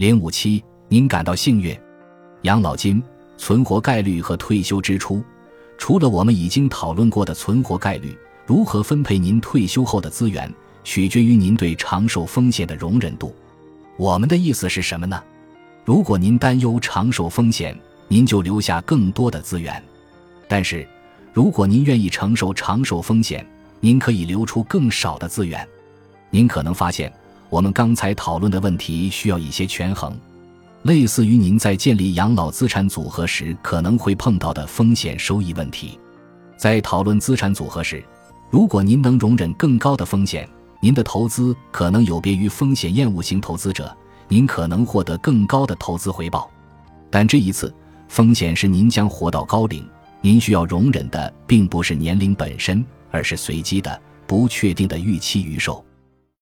零五七，您感到幸运？养老金存活概率和退休支出，除了我们已经讨论过的存活概率，如何分配您退休后的资源，取决于您对长寿风险的容忍度。我们的意思是什么呢？如果您担忧长寿风险，您就留下更多的资源；但是，如果您愿意承受长寿风险，您可以留出更少的资源。您可能发现。我们刚才讨论的问题需要一些权衡，类似于您在建立养老资产组合时可能会碰到的风险收益问题。在讨论资产组合时，如果您能容忍更高的风险，您的投资可能有别于风险厌恶型投资者，您可能获得更高的投资回报。但这一次，风险是您将活到高龄，您需要容忍的并不是年龄本身，而是随机的、不确定的预期余寿。